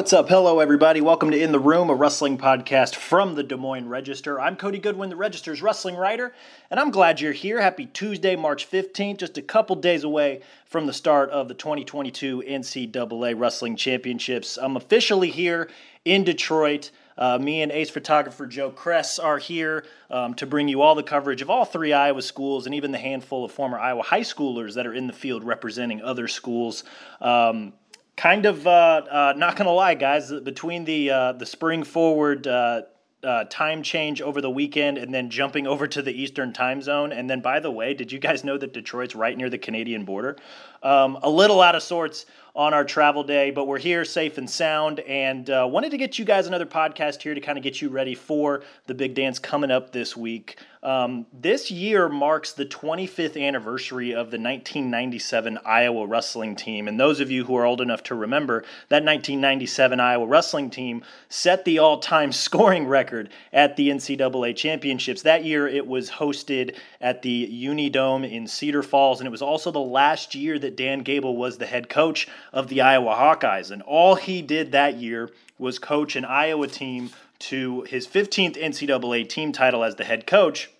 What's up? Hello, everybody. Welcome to In the Room, a wrestling podcast from the Des Moines Register. I'm Cody Goodwin, the Register's wrestling writer, and I'm glad you're here. Happy Tuesday, March 15th, just a couple days away from the start of the 2022 NCAA Wrestling Championships. I'm officially here in Detroit. Uh, me and ace photographer Joe Kress are here um, to bring you all the coverage of all three Iowa schools and even the handful of former Iowa high schoolers that are in the field representing other schools. Um, kind of uh, uh, not gonna lie, guys. Between the uh, the spring forward uh, uh, time change over the weekend and then jumping over to the Eastern time zone, and then by the way, did you guys know that Detroit's right near the Canadian border? Um, a little out of sorts on our travel day, but we're here safe and sound, and uh, wanted to get you guys another podcast here to kind of get you ready for the big dance coming up this week. Um, this year marks the 25th anniversary of the 1997 Iowa wrestling team. And those of you who are old enough to remember, that 1997 Iowa wrestling team set the all time scoring record at the NCAA championships. That year, it was hosted at the Unidome in Cedar Falls, and it was also the last year that Dan Gable was the head coach of the Iowa Hawkeyes. And all he did that year was coach an Iowa team to his 15th NCAA team title as the head coach.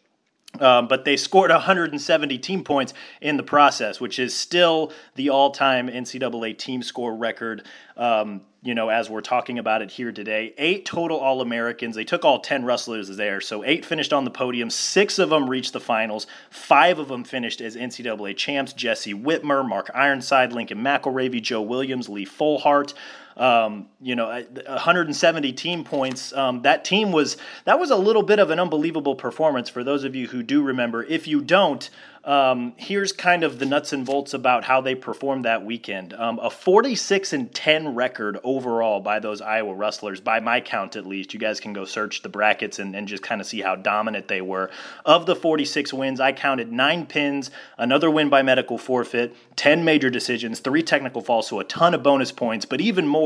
Um, but they scored 170 team points in the process, which is still the all time NCAA team score record. Um, you know, as we're talking about it here today, eight total All Americans. They took all 10 wrestlers there. So eight finished on the podium. Six of them reached the finals. Five of them finished as NCAA champs Jesse Whitmer, Mark Ironside, Lincoln McIlravy, Joe Williams, Lee Fullhart. Um, you know, 170 team points. Um, that team was that was a little bit of an unbelievable performance for those of you who do remember. If you don't, um, here's kind of the nuts and bolts about how they performed that weekend. Um, a 46 and 10 record overall by those Iowa wrestlers, by my count at least. You guys can go search the brackets and, and just kind of see how dominant they were. Of the 46 wins, I counted nine pins, another win by medical forfeit, 10 major decisions, three technical falls, so a ton of bonus points, but even more,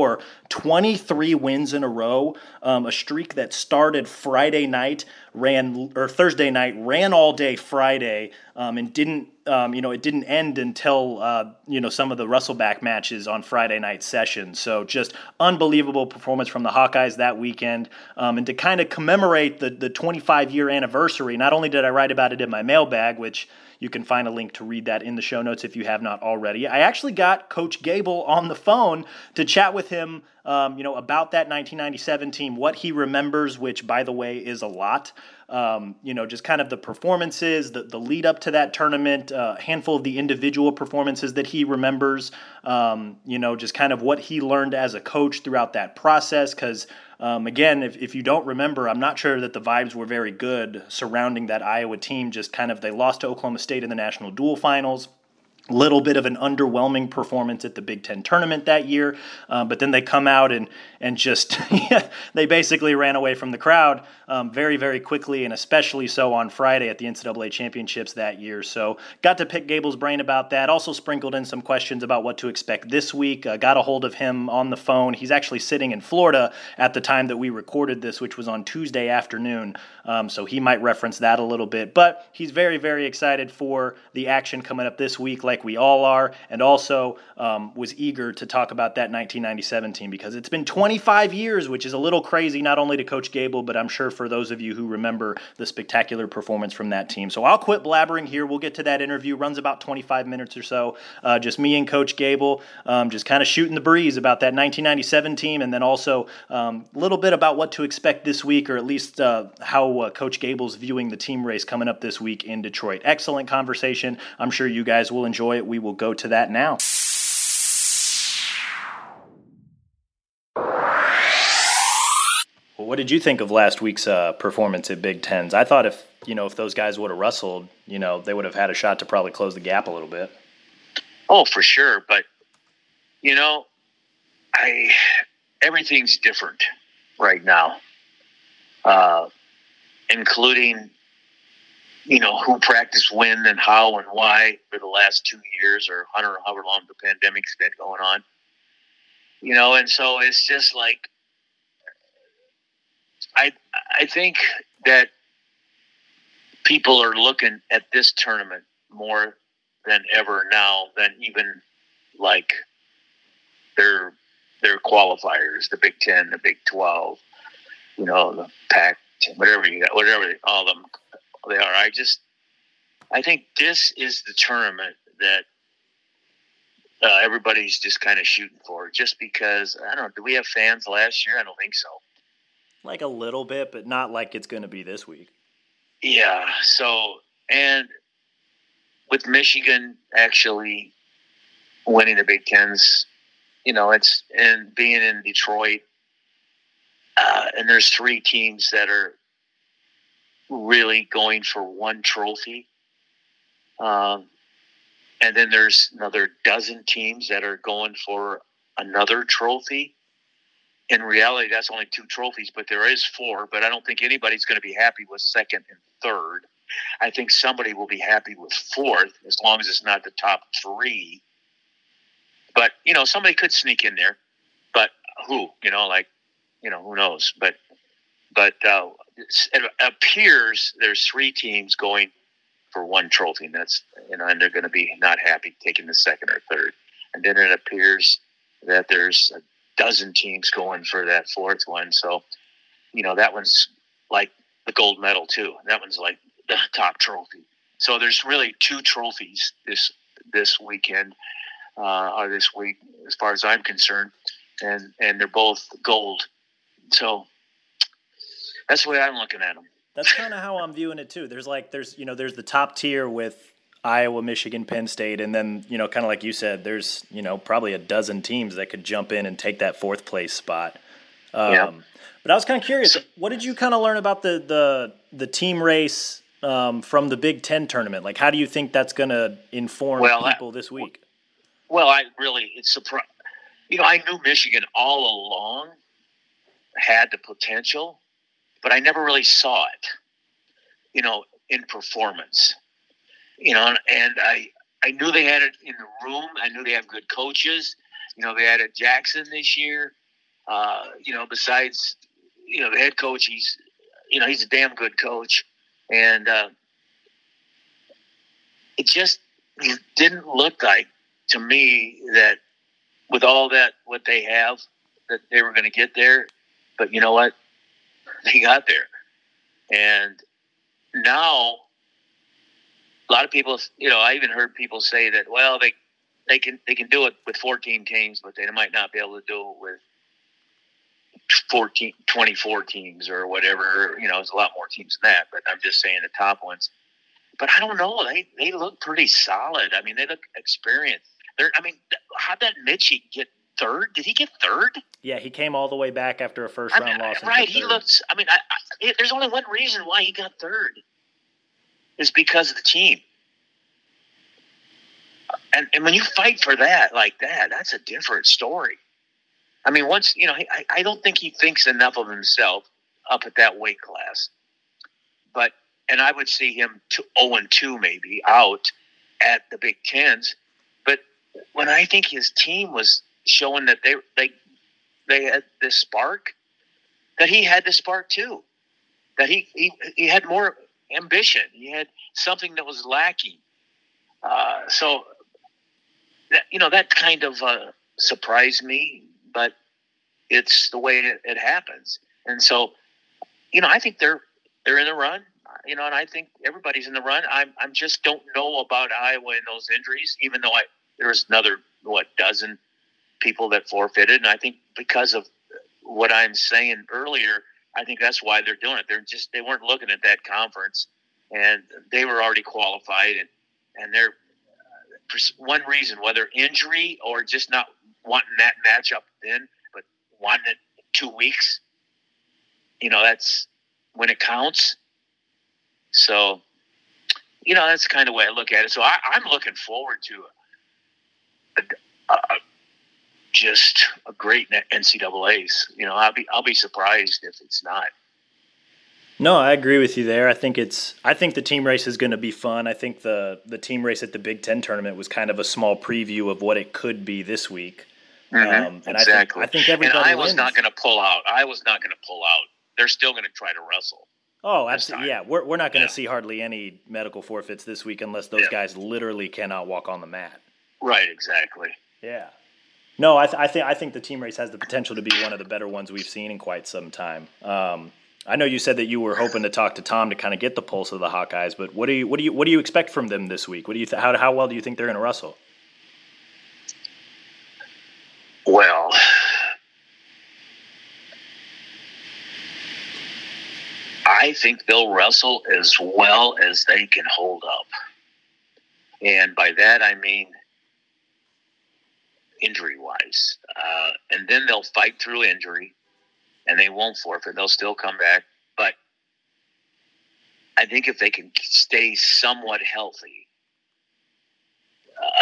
23 wins in a row, um, a streak that started Friday night ran or Thursday night ran all day Friday um, and didn't um, you know it didn't end until uh, you know some of the Wrestleback matches on Friday night sessions. So just unbelievable performance from the Hawkeyes that weekend, um, and to kind of commemorate the the 25 year anniversary. Not only did I write about it in my mailbag, which you can find a link to read that in the show notes if you have not already. I actually got Coach Gable on the phone to chat with him, um, you know, about that 1997 team, what he remembers, which, by the way, is a lot. Um, you know, just kind of the performances, the, the lead up to that tournament, a uh, handful of the individual performances that he remembers, um, you know, just kind of what he learned as a coach throughout that process. Because um, again, if, if you don't remember, I'm not sure that the vibes were very good surrounding that Iowa team. Just kind of, they lost to Oklahoma State in the national dual finals little bit of an underwhelming performance at the Big Ten tournament that year, uh, but then they come out and and just they basically ran away from the crowd um, very very quickly, and especially so on Friday at the NCAA championships that year. So got to pick Gable's brain about that. Also sprinkled in some questions about what to expect this week. Uh, got a hold of him on the phone. He's actually sitting in Florida at the time that we recorded this, which was on Tuesday afternoon. Um, so he might reference that a little bit, but he's very very excited for the action coming up this week. Like we all are, and also um, was eager to talk about that 1997 team because it's been 25 years, which is a little crazy, not only to Coach Gable, but I'm sure for those of you who remember the spectacular performance from that team. So I'll quit blabbering here. We'll get to that interview. Runs about 25 minutes or so. Uh, just me and Coach Gable, um, just kind of shooting the breeze about that 1997 team, and then also um, a little bit about what to expect this week, or at least uh, how uh, Coach Gable's viewing the team race coming up this week in Detroit. Excellent conversation. I'm sure you guys will enjoy it, we will go to that now. Well, what did you think of last week's uh, performance at Big Tens? I thought if you know if those guys would have wrestled, you know, they would have had a shot to probably close the gap a little bit. Oh, for sure, but you know, I everything's different right now, uh, including you know, who practiced when and how and why for the last two years or however long the pandemic's been going on. You know, and so it's just like I I think that people are looking at this tournament more than ever now than even like their their qualifiers, the Big Ten, the Big Twelve, you know, the Pac, whatever you got, whatever all of them they are. I just, I think this is the tournament that uh, everybody's just kind of shooting for. Just because I don't know, do we have fans last year? I don't think so. Like a little bit, but not like it's going to be this week. Yeah. So and with Michigan actually winning the Big Tens, you know, it's and being in Detroit, uh, and there's three teams that are really going for one trophy. Um, and then there's another dozen teams that are going for another trophy. In reality, that's only two trophies, but there is four. But I don't think anybody's going to be happy with second and third. I think somebody will be happy with fourth as long as it's not the top three. But you know, somebody could sneak in there. But who? You know, like you know, who knows? But but uh, it appears there's three teams going for one trophy, and that's you know, and they're going to be not happy taking the second or third. And then it appears that there's a dozen teams going for that fourth one. So, you know, that one's like the gold medal too. That one's like the top trophy. So there's really two trophies this this weekend uh, or this week, as far as I'm concerned, and and they're both gold. So that's the way I'm looking at them. That's kind of how I'm viewing it too. There's like there's you know there's the top tier with Iowa, Michigan, Penn State, and then you know kind of like you said, there's you know probably a dozen teams that could jump in and take that fourth place spot. Um, yeah. But I was kind of curious. So, what did you kind of learn about the the the team race um, from the Big Ten tournament? Like, how do you think that's going to inform well, people I, this week? Well, I really it's surprised. You know, I knew Michigan all along had the potential, but I never really saw it. You know, in performance. You know, and I I knew they had it in the room. I knew they have good coaches. You know, they had a Jackson this year. Uh, you know, besides you know the head coach, he's you know he's a damn good coach, and uh, it just didn't look like to me that with all that what they have that they were going to get there. But you know what? They got there, and now a lot of people, you know, I even heard people say that well they they can they can do it with 14 teams, but they might not be able to do it with 14, 24 teams or whatever. You know, it's a lot more teams than that, but I'm just saying the top ones. But I don't know. They they look pretty solid. I mean, they look experienced. They're, I mean, how'd that Mitchie get third? Did he get third? Yeah, he came all the way back after a first round I mean, loss. Right. He looks. I mean, I, I, there's only one reason why he got third. Is because of the team. And, and when you fight for that like that, that's a different story. I mean, once you know, I, I don't think he thinks enough of himself up at that weight class. But and I would see him to zero oh and two maybe out at the Big Tens. But when I think his team was showing that they they they had this spark, that he had the spark too, that he he, he had more ambition. He had something that was lacking. Uh, so that you know that kind of uh, surprised me but it's the way it, it happens. And so, you know, I think they're they're in the run. You know, and I think everybody's in the run. I'm I'm just don't know about Iowa and those injuries, even though I there's another what dozen people that forfeited, and I think because of what I'm saying earlier, I think that's why they're doing it. They're just they weren't looking at that conference, and they were already qualified, and and they're for one reason, whether injury or just not wanting that matchup then, but wanting it two weeks. You know, that's when it counts. So, you know, that's kind of way I look at it. So I, am looking forward to a, a, just a great NCAA's. You know, I'll be I'll be surprised if it's not. No, I agree with you there. I think it's I think the team race is going to be fun. I think the the team race at the Big 10 tournament was kind of a small preview of what it could be this week. Mm-hmm. Um, and exactly. I think, I think everybody. And I was not going to pull out. I was not going to pull out. They're still going to try to wrestle. Oh, absolutely. Yeah, we're we're not going to yeah. see hardly any medical forfeits this week unless those yeah. guys literally cannot walk on the mat. Right. Exactly. Yeah. No, I, th- I think I think the team race has the potential to be one of the better ones we've seen in quite some time. Um, I know you said that you were hoping to talk to Tom to kind of get the pulse of the Hawkeyes, but what do you what do you what do you expect from them this week? What do you th- how how well do you think they're going to wrestle? Well, I think they'll wrestle as well as they can hold up. And by that, I mean injury wise. Uh, and then they'll fight through injury and they won't forfeit. They'll still come back. But I think if they can stay somewhat healthy,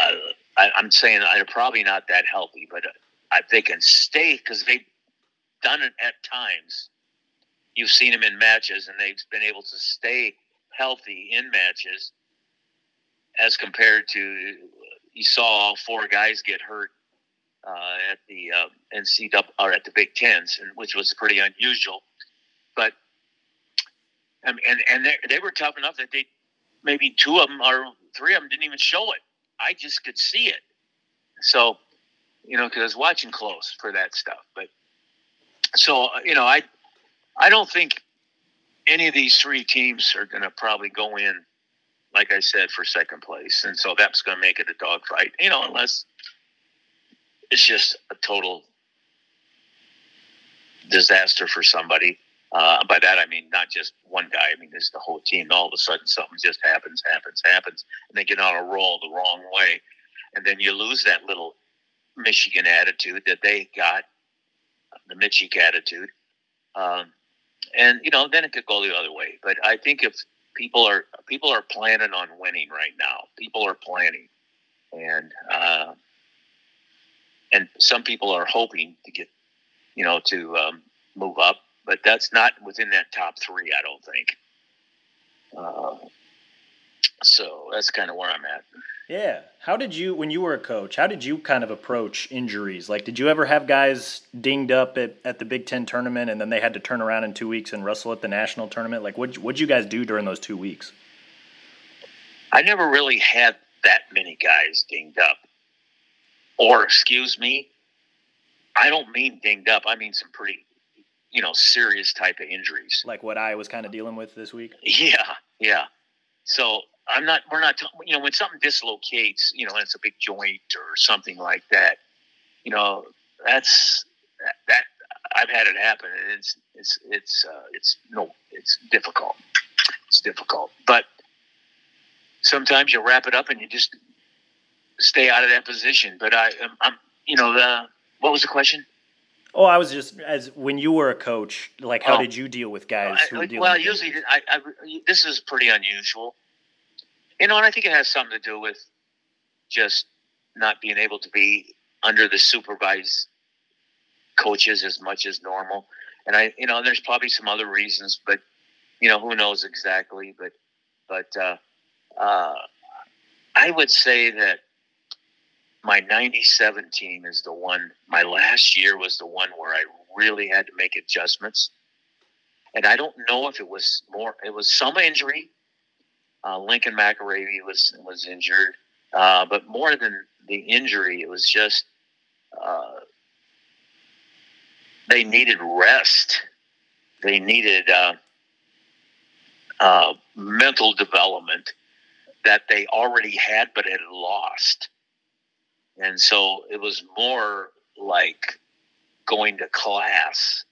uh, I, am saying they're probably not that healthy, but if they can stay, because they've done it at times. You've seen them in matches, and they've been able to stay healthy in matches as compared to you saw all four guys get hurt uh, at the uh, NCAA or at the Big Tens, which was pretty unusual. But and and they, were tough enough that they maybe two of them or three of them didn't even show it. I just could see it. So you know, because I was watching close for that stuff. But so you know, I I don't think any of these three teams are going to probably go in, like I said, for second place, and so that's going to make it a dogfight. You know, unless it's just a total disaster for somebody. Uh, by that I mean not just one guy. I mean it's the whole team. All of a sudden something just happens, happens, happens, and they get on a roll the wrong way, and then you lose that little Michigan attitude that they got, the Michik attitude, um, and you know then it could go the other way. But I think if people are people are planning on winning right now, people are planning, and uh, and some people are hoping to get, you know, to um, move up, but that's not within that top three. I don't think. Uh, so that's kind of where I'm at. Yeah. How did you, when you were a coach, how did you kind of approach injuries? Like, did you ever have guys dinged up at, at the Big Ten tournament and then they had to turn around in two weeks and wrestle at the national tournament? Like, what what'd you guys do during those two weeks? I never really had that many guys dinged up or excuse me, I don't mean dinged up. I mean some pretty, you know, serious type of injuries. Like what I was kind of dealing with this week. Yeah, yeah. So I'm not. We're not. You know, when something dislocates, you know, and it's a big joint or something like that. You know, that's that. that I've had it happen, and it's it's it's uh, it's no, it's difficult. It's difficult, but sometimes you wrap it up and you just stay out of that position. But I, I'm, I'm you know, the what was the question? Oh, I was just as when you were a coach, like how oh. did you deal with guys who I, Well, usually I, I, this is pretty unusual, you know, and I think it has something to do with just not being able to be under the supervised coaches as much as normal. And I, you know, there's probably some other reasons, but you know, who knows exactly. But, but uh, uh, I would say that my 97 team is the one, my last year was the one where I really had to make adjustments. And I don't know if it was more, it was some injury. Uh, Lincoln McIlravy was, was injured. Uh, but more than the injury, it was just uh, they needed rest. They needed uh, uh, mental development that they already had but had lost. And so it was more like going to class.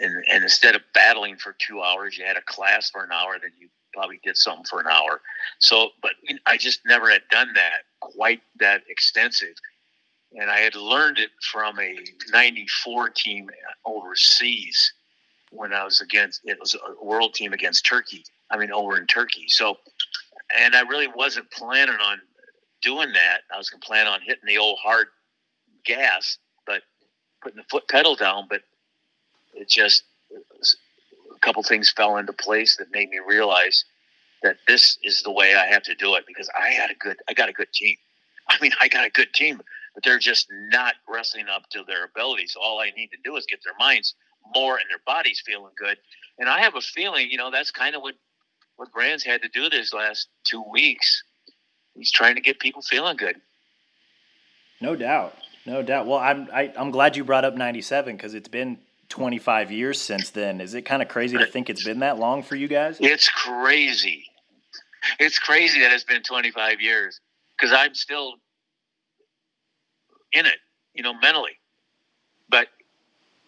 And, and instead of battling for two hours, you had a class for an hour, then you probably did something for an hour. So, but I just never had done that quite that extensive. And I had learned it from a 94 team overseas when I was against, it was a world team against Turkey. I mean, over in Turkey. So, and I really wasn't planning on doing that. I was going to plan on hitting the old hard gas, but putting the foot pedal down. But it just a couple things fell into place that made me realize that this is the way I have to do it because I had a good, I got a good team. I mean, I got a good team, but they're just not wrestling up to their abilities. All I need to do is get their minds more and their bodies feeling good. And I have a feeling, you know, that's kind of what what Brands had to do this last two weeks He's trying to get people feeling good. No doubt, no doubt. Well, I'm I, am i am glad you brought up '97 because it's been 25 years since then. Is it kind of crazy to think it's been that long for you guys? It's crazy. It's crazy that it's been 25 years because I'm still in it, you know, mentally. But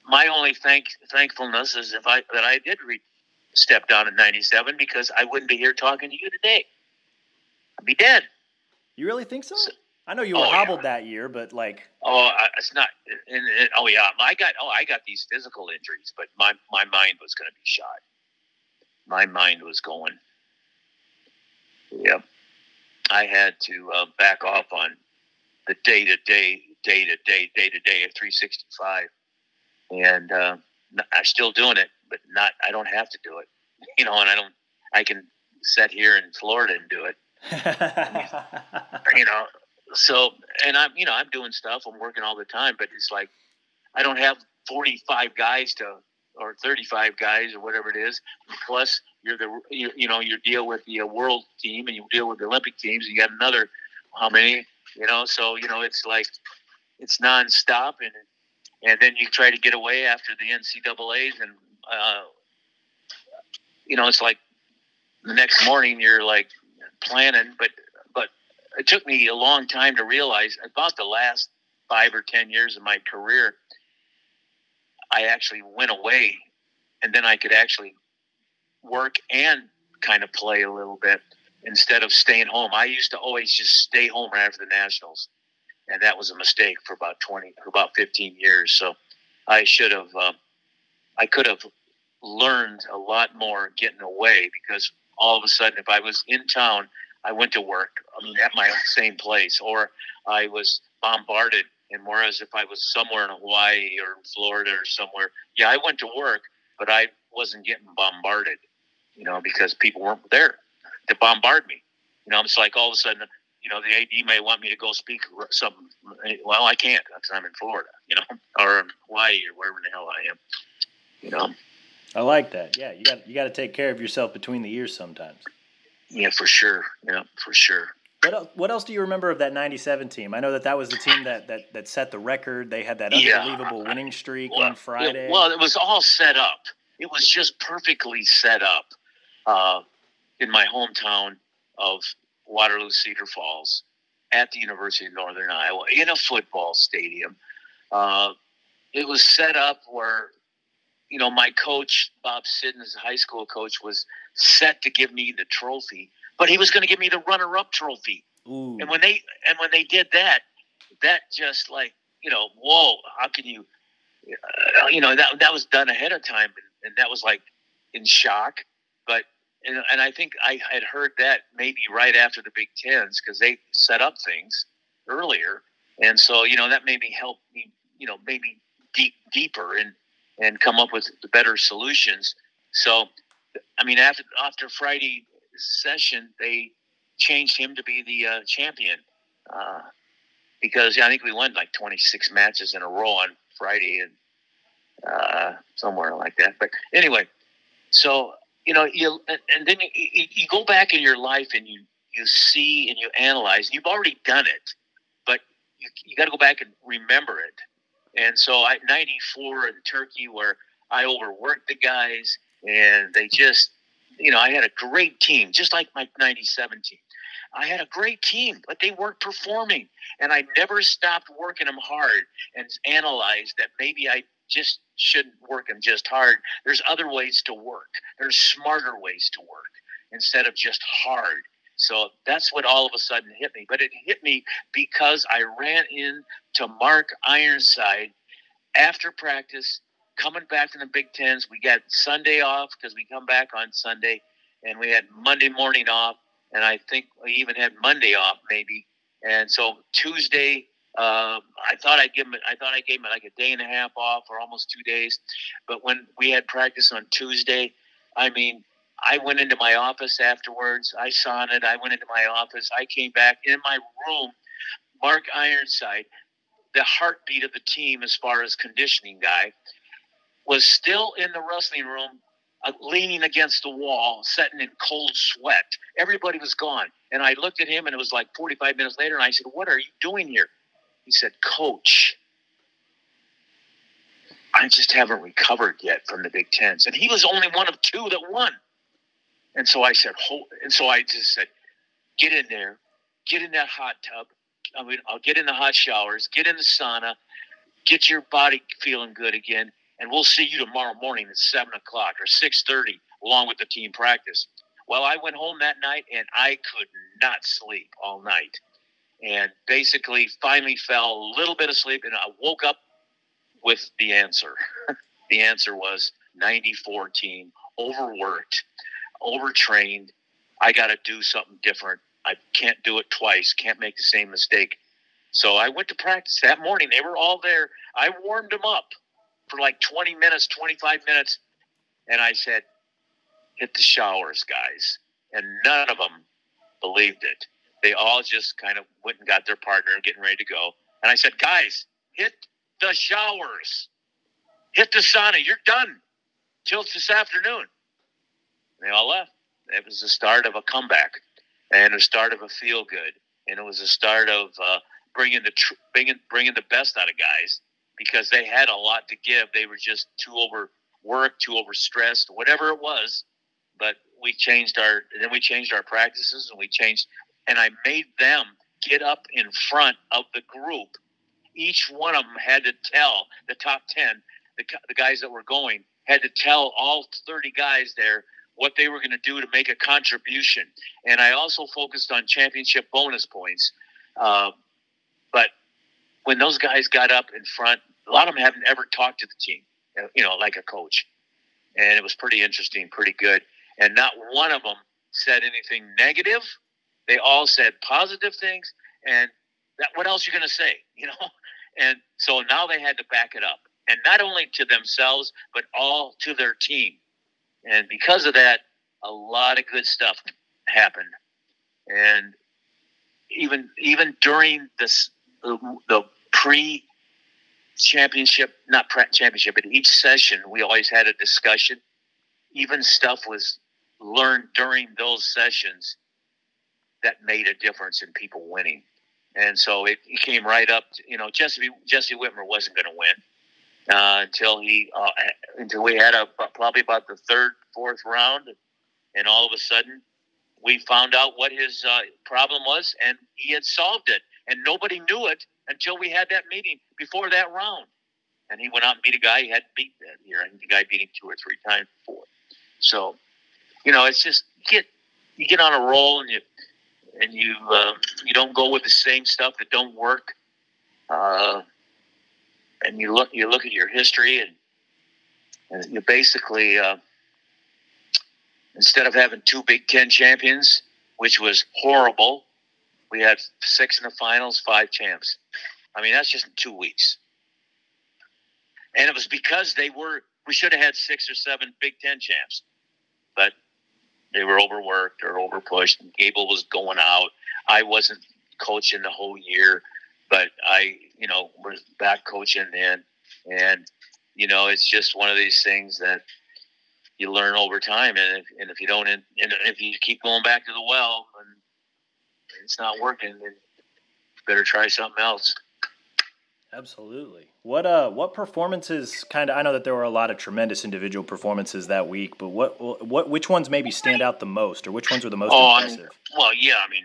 my only thank thankfulness is if I that I did re- step down in '97 because I wouldn't be here talking to you today. I'd be dead. You really think so? I know you were oh, hobbled yeah. that year, but like, oh, it's not. And, and, oh yeah, I got oh I got these physical injuries, but my my mind was going to be shot. My mind was going. Yep, I had to uh, back off on the day to day, day to day, day to day of 365, and uh, I'm still doing it, but not. I don't have to do it, you know, and I don't. I can sit here in Florida and do it. you know, so and I'm you know I'm doing stuff. I'm working all the time, but it's like I don't have 45 guys to or 35 guys or whatever it is. Plus, you're the you, you know you deal with the uh, world team and you deal with the Olympic teams. And you got another how many? You know, so you know it's like it's nonstop, and and then you try to get away after the NCAA's, and uh, you know it's like the next morning you're like planning, but but it took me a long time to realize about the last five or ten years of my career i actually went away and then i could actually work and kind of play a little bit instead of staying home. I used to always just stay home right after the nationals and that was a mistake for about 20 for about 15 years. So i should have um, i could have learned a lot more getting away because all of a sudden if i was in town I went to work. I mean, at my same place, or I was bombarded. And whereas if I was somewhere in Hawaii or Florida or somewhere, yeah, I went to work, but I wasn't getting bombarded, you know, because people weren't there to bombard me. You know, it's like all of a sudden, you know, the AD may want me to go speak something. Well, I can't because I'm in Florida, you know, or in Hawaii or wherever the hell I am. You know. I like that. Yeah, you got you got to take care of yourself between the years sometimes. Yeah, for sure. Yeah, for sure. What else, what else do you remember of that 97 team? I know that that was the team that, that, that set the record. They had that unbelievable yeah. winning streak well, on Friday. It, well, it was all set up. It was just perfectly set up uh, in my hometown of Waterloo Cedar Falls at the University of Northern Iowa in a football stadium. Uh, it was set up where, you know, my coach, Bob Siddens, high school coach, was – set to give me the trophy, but he was going to give me the runner-up trophy. Ooh. And when they and when they did that, that just like you know, whoa! How can you? Uh, you know that that was done ahead of time, and, and that was like in shock. But and, and I think I had heard that maybe right after the Big Tens because they set up things earlier, and so you know that maybe helped me you know maybe deep deeper and and come up with better solutions. So I mean, after after Friday session, they changed him to be the uh, champion uh, because yeah, I think we won like 26 matches in a row on Friday and uh, somewhere like that. But anyway, so you know, you and, then you, you go back in your life and you you see and you analyze. You've already done it, but you, you got to go back and remember it. And so, I 94 in Turkey, where I overworked the guys and they just, you know, I had a great team, just like my '97 team. I had a great team, but they weren't performing, and I never stopped working them hard and analyzed that maybe I just shouldn't work them just hard. There's other ways to work. There's smarter ways to work instead of just hard. So that's what all of a sudden hit me. But it hit me because I ran into Mark Ironside after practice coming back from the Big Tens. We got Sunday off because we come back on Sunday, and we had Monday morning off, and I think we even had Monday off maybe. And so Tuesday, uh, I thought I'd give him. I thought I gave him like a day and a half off, or almost two days. But when we had practice on Tuesday, I mean, I went into my office afterwards. I saw it. I went into my office. I came back in my room. Mark Ironside, the heartbeat of the team as far as conditioning guy, was still in the wrestling room, uh, leaning against the wall, sitting in cold sweat. Everybody was gone. And I looked at him, and it was like 45 minutes later, and I said, What are you doing here? he said, Coach, I just haven't recovered yet from the Big Tens. And he was only one of two that won. And so I said, Hold. and so I just said, get in there, get in that hot tub. I mean, I'll get in the hot showers, get in the sauna, get your body feeling good again, and we'll see you tomorrow morning at seven o'clock or six thirty, along with the team practice. Well, I went home that night and I could not sleep all night, and basically finally fell a little bit of sleep, and I woke up with the answer. the answer was 94 team, overworked, overtrained. I got to do something different. I can't do it twice. Can't make the same mistake. So I went to practice that morning. They were all there. I warmed them up for like 20 minutes, 25 minutes. And I said, hit the showers, guys. And none of them believed it. They all just kind of went and got their partner getting ready to go. And I said, guys, hit the showers. Hit the sauna. You're done till this afternoon. They all left. It was the start of a comeback and the start of a feel good. And it was the start of uh, bringing the tr- bringing bringing the best out of guys because they had a lot to give. They were just too overworked, too overstressed, whatever it was. But we changed our then we changed our practices and we changed and I made them get up in front of the group each one of them had to tell the top 10, the, the guys that were going, had to tell all 30 guys there what they were going to do to make a contribution. And I also focused on championship bonus points. Uh, but when those guys got up in front, a lot of them haven't ever talked to the team, you know, like a coach. And it was pretty interesting, pretty good. And not one of them said anything negative. They all said positive things. And that, what else are you going to say? You know, and so now they had to back it up. And not only to themselves, but all to their team. And because of that, a lot of good stuff happened. And even even during this the, the pre championship, not pre championship, but each session, we always had a discussion. Even stuff was learned during those sessions that made a difference in people winning. And so it, it came right up. To, you know, Jesse Jesse Whitmer wasn't going to win uh, until he uh, until we had a probably about the third, fourth round, and all of a sudden we found out what his uh, problem was, and he had solved it, and nobody knew it until we had that meeting before that round. And he went out and beat a guy he hadn't beat that year, and the guy beat him two or three times before. So, you know, it's just get you get on a roll and you and you uh, you don't go with the same stuff that don't work, uh, and you look you look at your history and and you basically uh, instead of having two Big Ten champions, which was horrible, we had six in the finals, five champs. I mean that's just in two weeks, and it was because they were. We should have had six or seven Big Ten champs, but they were overworked or overpushed. Gable was going out. I wasn't coaching the whole year, but I, you know, was back coaching then. And, you know, it's just one of these things that you learn over time. And if, and if you don't, and if you keep going back to the well and it's not working, then better try something else. Absolutely. What uh what performances kind of I know that there were a lot of tremendous individual performances that week, but what what which ones maybe stand out the most or which ones were the most oh, impressive? I mean, well, yeah, I mean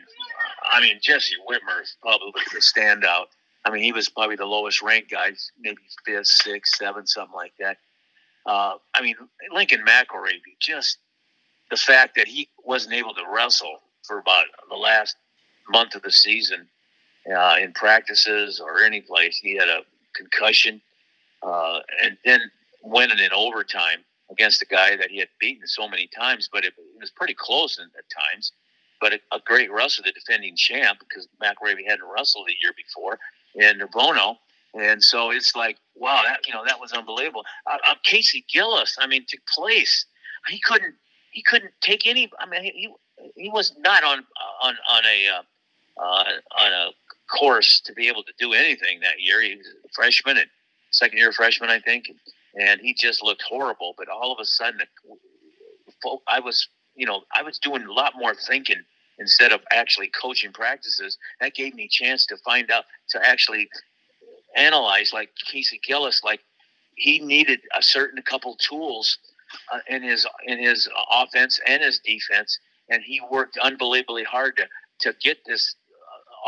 I mean Jesse Whitmer is probably the standout. I mean, he was probably the lowest ranked guy, maybe fifth, sixth, seventh, something like that. Uh, I mean, Lincoln McIlravy, just the fact that he wasn't able to wrestle for about the last month of the season uh, in practices or any place. He had a concussion, uh, and then winning in overtime against a guy that he had beaten so many times, but it, it was pretty close in, at times. But a, great wrestler, the defending champ, because McElravy hadn't wrestled the year before, and Bono. And so it's like, wow, that you know that was unbelievable. Uh, uh, Casey Gillis, I mean, took place. He couldn't he couldn't take any. I mean, he he was not on on on a uh, uh, on a course to be able to do anything that year. He was a freshman and second year freshman, I think, and he just looked horrible. But all of a sudden, I was, you know, I was doing a lot more thinking instead of actually coaching practices. That gave me a chance to find out to actually analyze like Casey Gillis, like he needed a certain couple tools uh, in his in his offense and his defense, and he worked unbelievably hard to to get this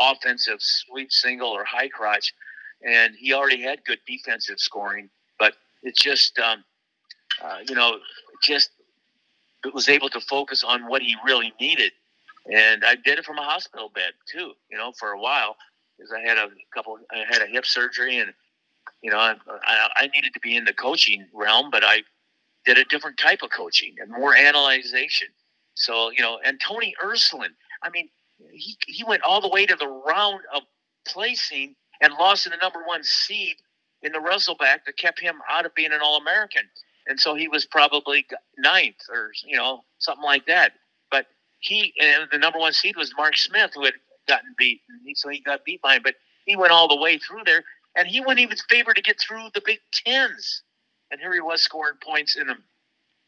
uh, offensive sweep single or high crotch, and he already had good defensive scoring, but it just um, uh, you know just was able to focus on what he really needed, and I did it from a hospital bed too, you know, for a while because I had a couple, I had a hip surgery and you know, I, I, needed to be in the coaching realm, but I did a different type of coaching and more analyzation. So, you know, and Tony Ersland, I mean, he, he went all the way to the round of placing and lost in the number one seed in the Wrestleback that kept him out of being an All American. And so he was probably ninth or, you know, something like that. He, and the number one seed was Mark Smith, who had gotten beat. So he got beat by him. But he went all the way through there and he wasn't even favored to get through the Big Tens. And here he was scoring points in the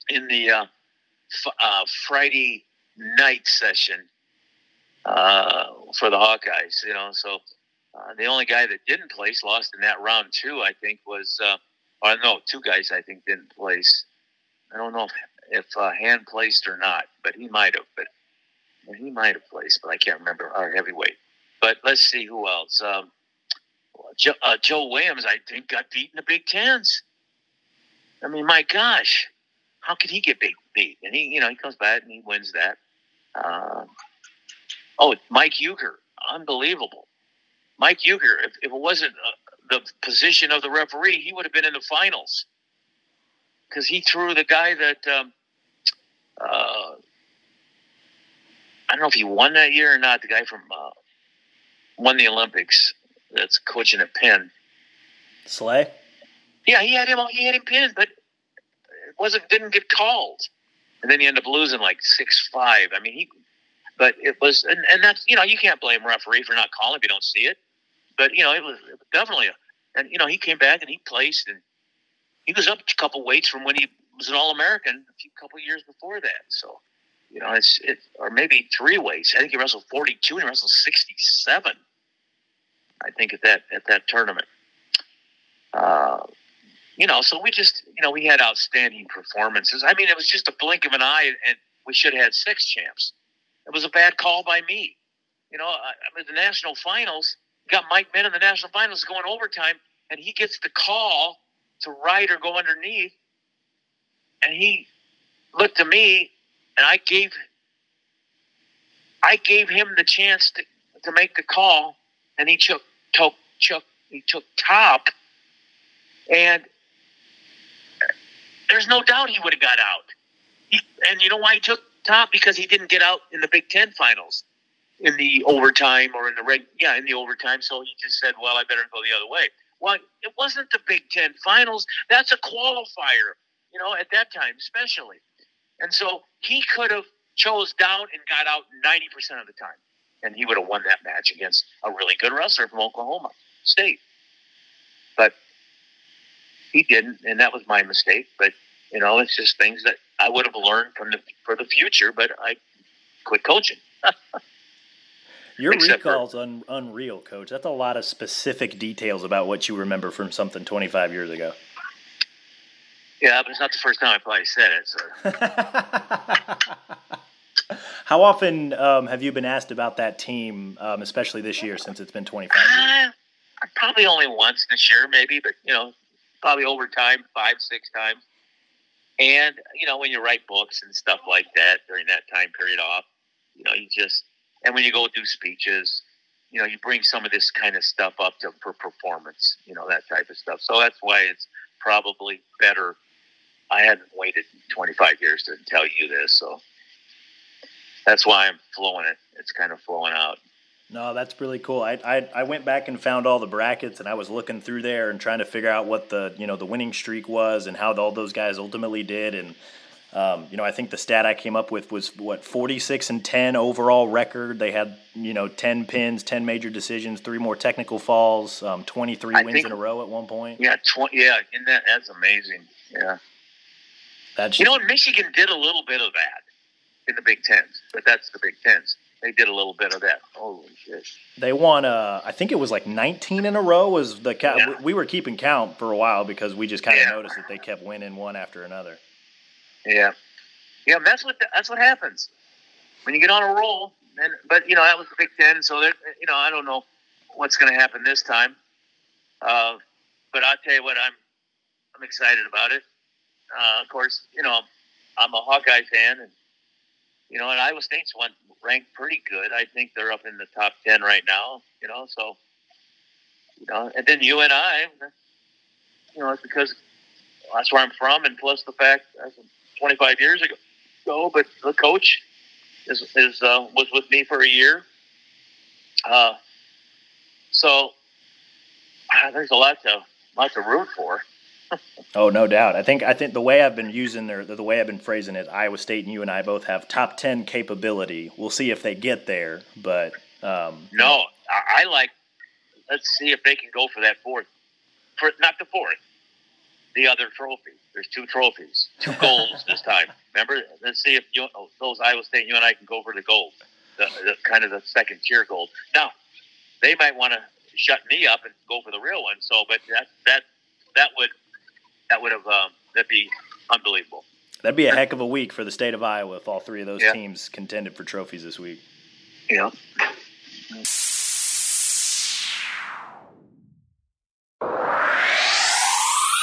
in the uh, f- uh, Friday night session uh, for the Hawkeyes. You know, so uh, the only guy that didn't place lost in that round too. I think, was uh, or no, two guys I think didn't place. I don't know if if uh, Hand placed or not, but he might have. But he might have placed, but I can't remember our heavyweight. But let's see who else. Um, Joe, uh, Joe Williams, I think, got beat in the Big Tens. I mean, my gosh, how could he get beat? And he, you know, he comes back and he wins that. Uh, oh, Mike Uker, unbelievable. Mike Uker, if, if it wasn't uh, the position of the referee, he would have been in the finals because he threw the guy that um, uh, I don't know if he won that year or not. The guy from uh, won the Olympics that's coaching at Penn. Slay. Yeah, he had him. He had him pinned, but it wasn't. Didn't get called, and then he ended up losing like six five. I mean, he. But it was, and, and that's you know you can't blame referee for not calling if you don't see it. But you know it was, it was definitely, a, and you know he came back and he placed and he was up a couple weights from when he was an All American a few couple years before that. So you know it's it or maybe three weights. I think he wrestled forty two and he wrestled sixty seven. I think at that at that tournament. Uh, you know, so we just you know we had outstanding performances. I mean, it was just a blink of an eye, and we should have had six champs. It was a bad call by me. You know, I, I mean, the national finals got Mike Min in the national finals going overtime, and he gets the call to ride or go underneath, and he looked at me, and I gave I gave him the chance to to make the call, and he took took took he took top, and there's no doubt he would have got out. He, and you know why he took top? Because he didn't get out in the Big Ten finals in the overtime or in the reg, yeah, in the overtime. So he just said, "Well, I better go the other way." Well, it wasn't the Big Ten finals. That's a qualifier, you know, at that time, especially. And so he could have chose down and got out ninety percent of the time and he would have won that match against a really good wrestler from Oklahoma State. But he didn't, and that was my mistake. But you know, it's just things that I would have learned from the for the future. But I quit coaching. Your Except recall's for, un, unreal, coach. That's a lot of specific details about what you remember from something 25 years ago. Yeah, but it's not the first time I probably said it. So. How often um, have you been asked about that team, um, especially this year since it's been 25 years? Uh, probably only once this year, maybe, but you know, probably over time, five, six times. And you know, when you write books and stuff like that during that time period off, you know, you just and when you go do speeches, you know, you bring some of this kind of stuff up to, for performance, you know, that type of stuff. So that's why it's probably better. I hadn't waited 25 years to tell you this, so that's why I'm flowing it. It's kind of flowing out. No, that's really cool. I, I, I went back and found all the brackets, and I was looking through there and trying to figure out what the you know the winning streak was and how all those guys ultimately did. And um, you know, I think the stat I came up with was what forty six and ten overall record. They had you know ten pins, ten major decisions, three more technical falls, um, twenty three wins think, in a row at one point. Yeah, twenty. Yeah, that that's amazing. Yeah. That's you know, what Michigan did a little bit of that in the Big Tens, but that's the Big Tens. they did a little bit of that. Holy shit! They won. Uh, I think it was like 19 in a row. Was the ca- yeah. we were keeping count for a while because we just kind of yeah. noticed that they kept winning one after another. Yeah, yeah. That's what the, that's what happens when you get on a roll. And but you know that was the Big Ten, so you know I don't know what's going to happen this time. Uh, but I'll tell you what, I'm I'm excited about it. Uh, of course, you know I'm a Hawkeye fan, and you know, and Iowa State's one ranked pretty good. I think they're up in the top ten right now. You know, so you know, and then UNI, you know, it's because that's where I'm from, and plus the fact that's 25 years ago. So, but the coach is is uh, was with me for a year. Uh, so uh, there's a lot to lot to root for. Oh, no doubt. I think I think the way I've been using their the way I've been phrasing it, Iowa State and UNI both have top ten capability. We'll see if they get there, but um, no, I, I like. Let's see if they can go for that fourth, for not the fourth, the other trophy. There's two trophies, two goals this time. Remember, let's see if you, those Iowa State and you and UNI can go for the gold, the, the kind of the second tier gold. Now, they might want to shut me up and go for the real one. So, but that that that would that would have um, that'd be unbelievable. That'd be a heck of a week for the state of Iowa if all three of those yeah. teams contended for trophies this week. Yeah.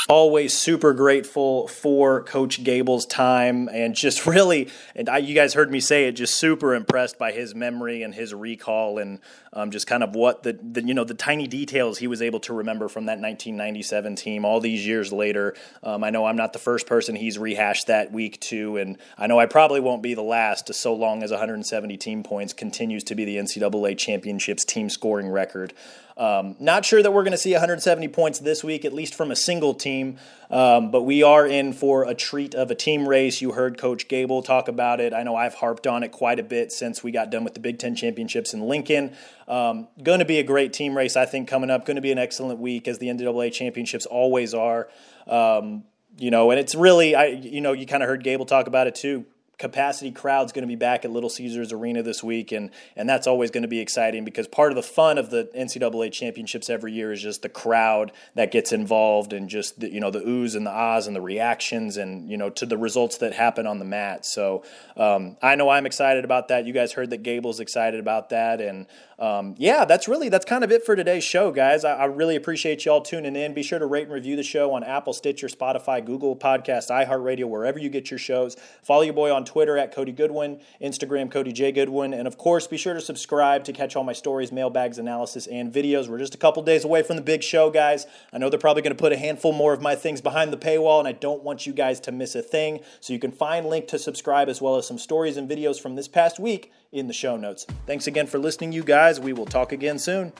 Always super grateful for Coach Gable's time and just really, and I, you guys heard me say it, just super impressed by his memory and his recall and um, just kind of what the, the, you know the tiny details he was able to remember from that 1997 team all these years later. Um, I know I'm not the first person he's rehashed that week to, and I know I probably won't be the last. So long as 170 team points continues to be the NCAA championships team scoring record. Um, not sure that we're going to see 170 points this week, at least from a single team, um, but we are in for a treat of a team race. You heard Coach Gable talk about it. I know I've harped on it quite a bit since we got done with the Big Ten championships in Lincoln. Um, going to be a great team race, I think, coming up. Going to be an excellent week, as the NCAA championships always are. Um, you know, and it's really, I, you know, you kind of heard Gable talk about it too capacity crowd's going to be back at Little Caesars Arena this week, and and that's always going to be exciting because part of the fun of the NCAA championships every year is just the crowd that gets involved and just the, you know the oohs and the ahs and the reactions and you know to the results that happen on the mat. So um, I know I'm excited about that. You guys heard that Gable's excited about that, and um, yeah, that's really that's kind of it for today's show, guys. I, I, really appreciate y'all tuning in. Be sure to rate and review the show on Apple, Stitcher, Spotify, Google Podcast, iHeartRadio, wherever you get your shows. Follow your boy on Twitter at Cody Goodwin, Instagram Cody J Goodwin, and of course, be sure to subscribe to catch all my stories, mailbags, analysis, and videos. We're just a couple days away from the big show, guys. I know they're probably going to put a handful more of my things behind the paywall, and I don't want you guys to miss a thing. So you can find link to subscribe as well as some stories and videos from this past week in the show notes. Thanks again for listening, you guys. We will talk again soon.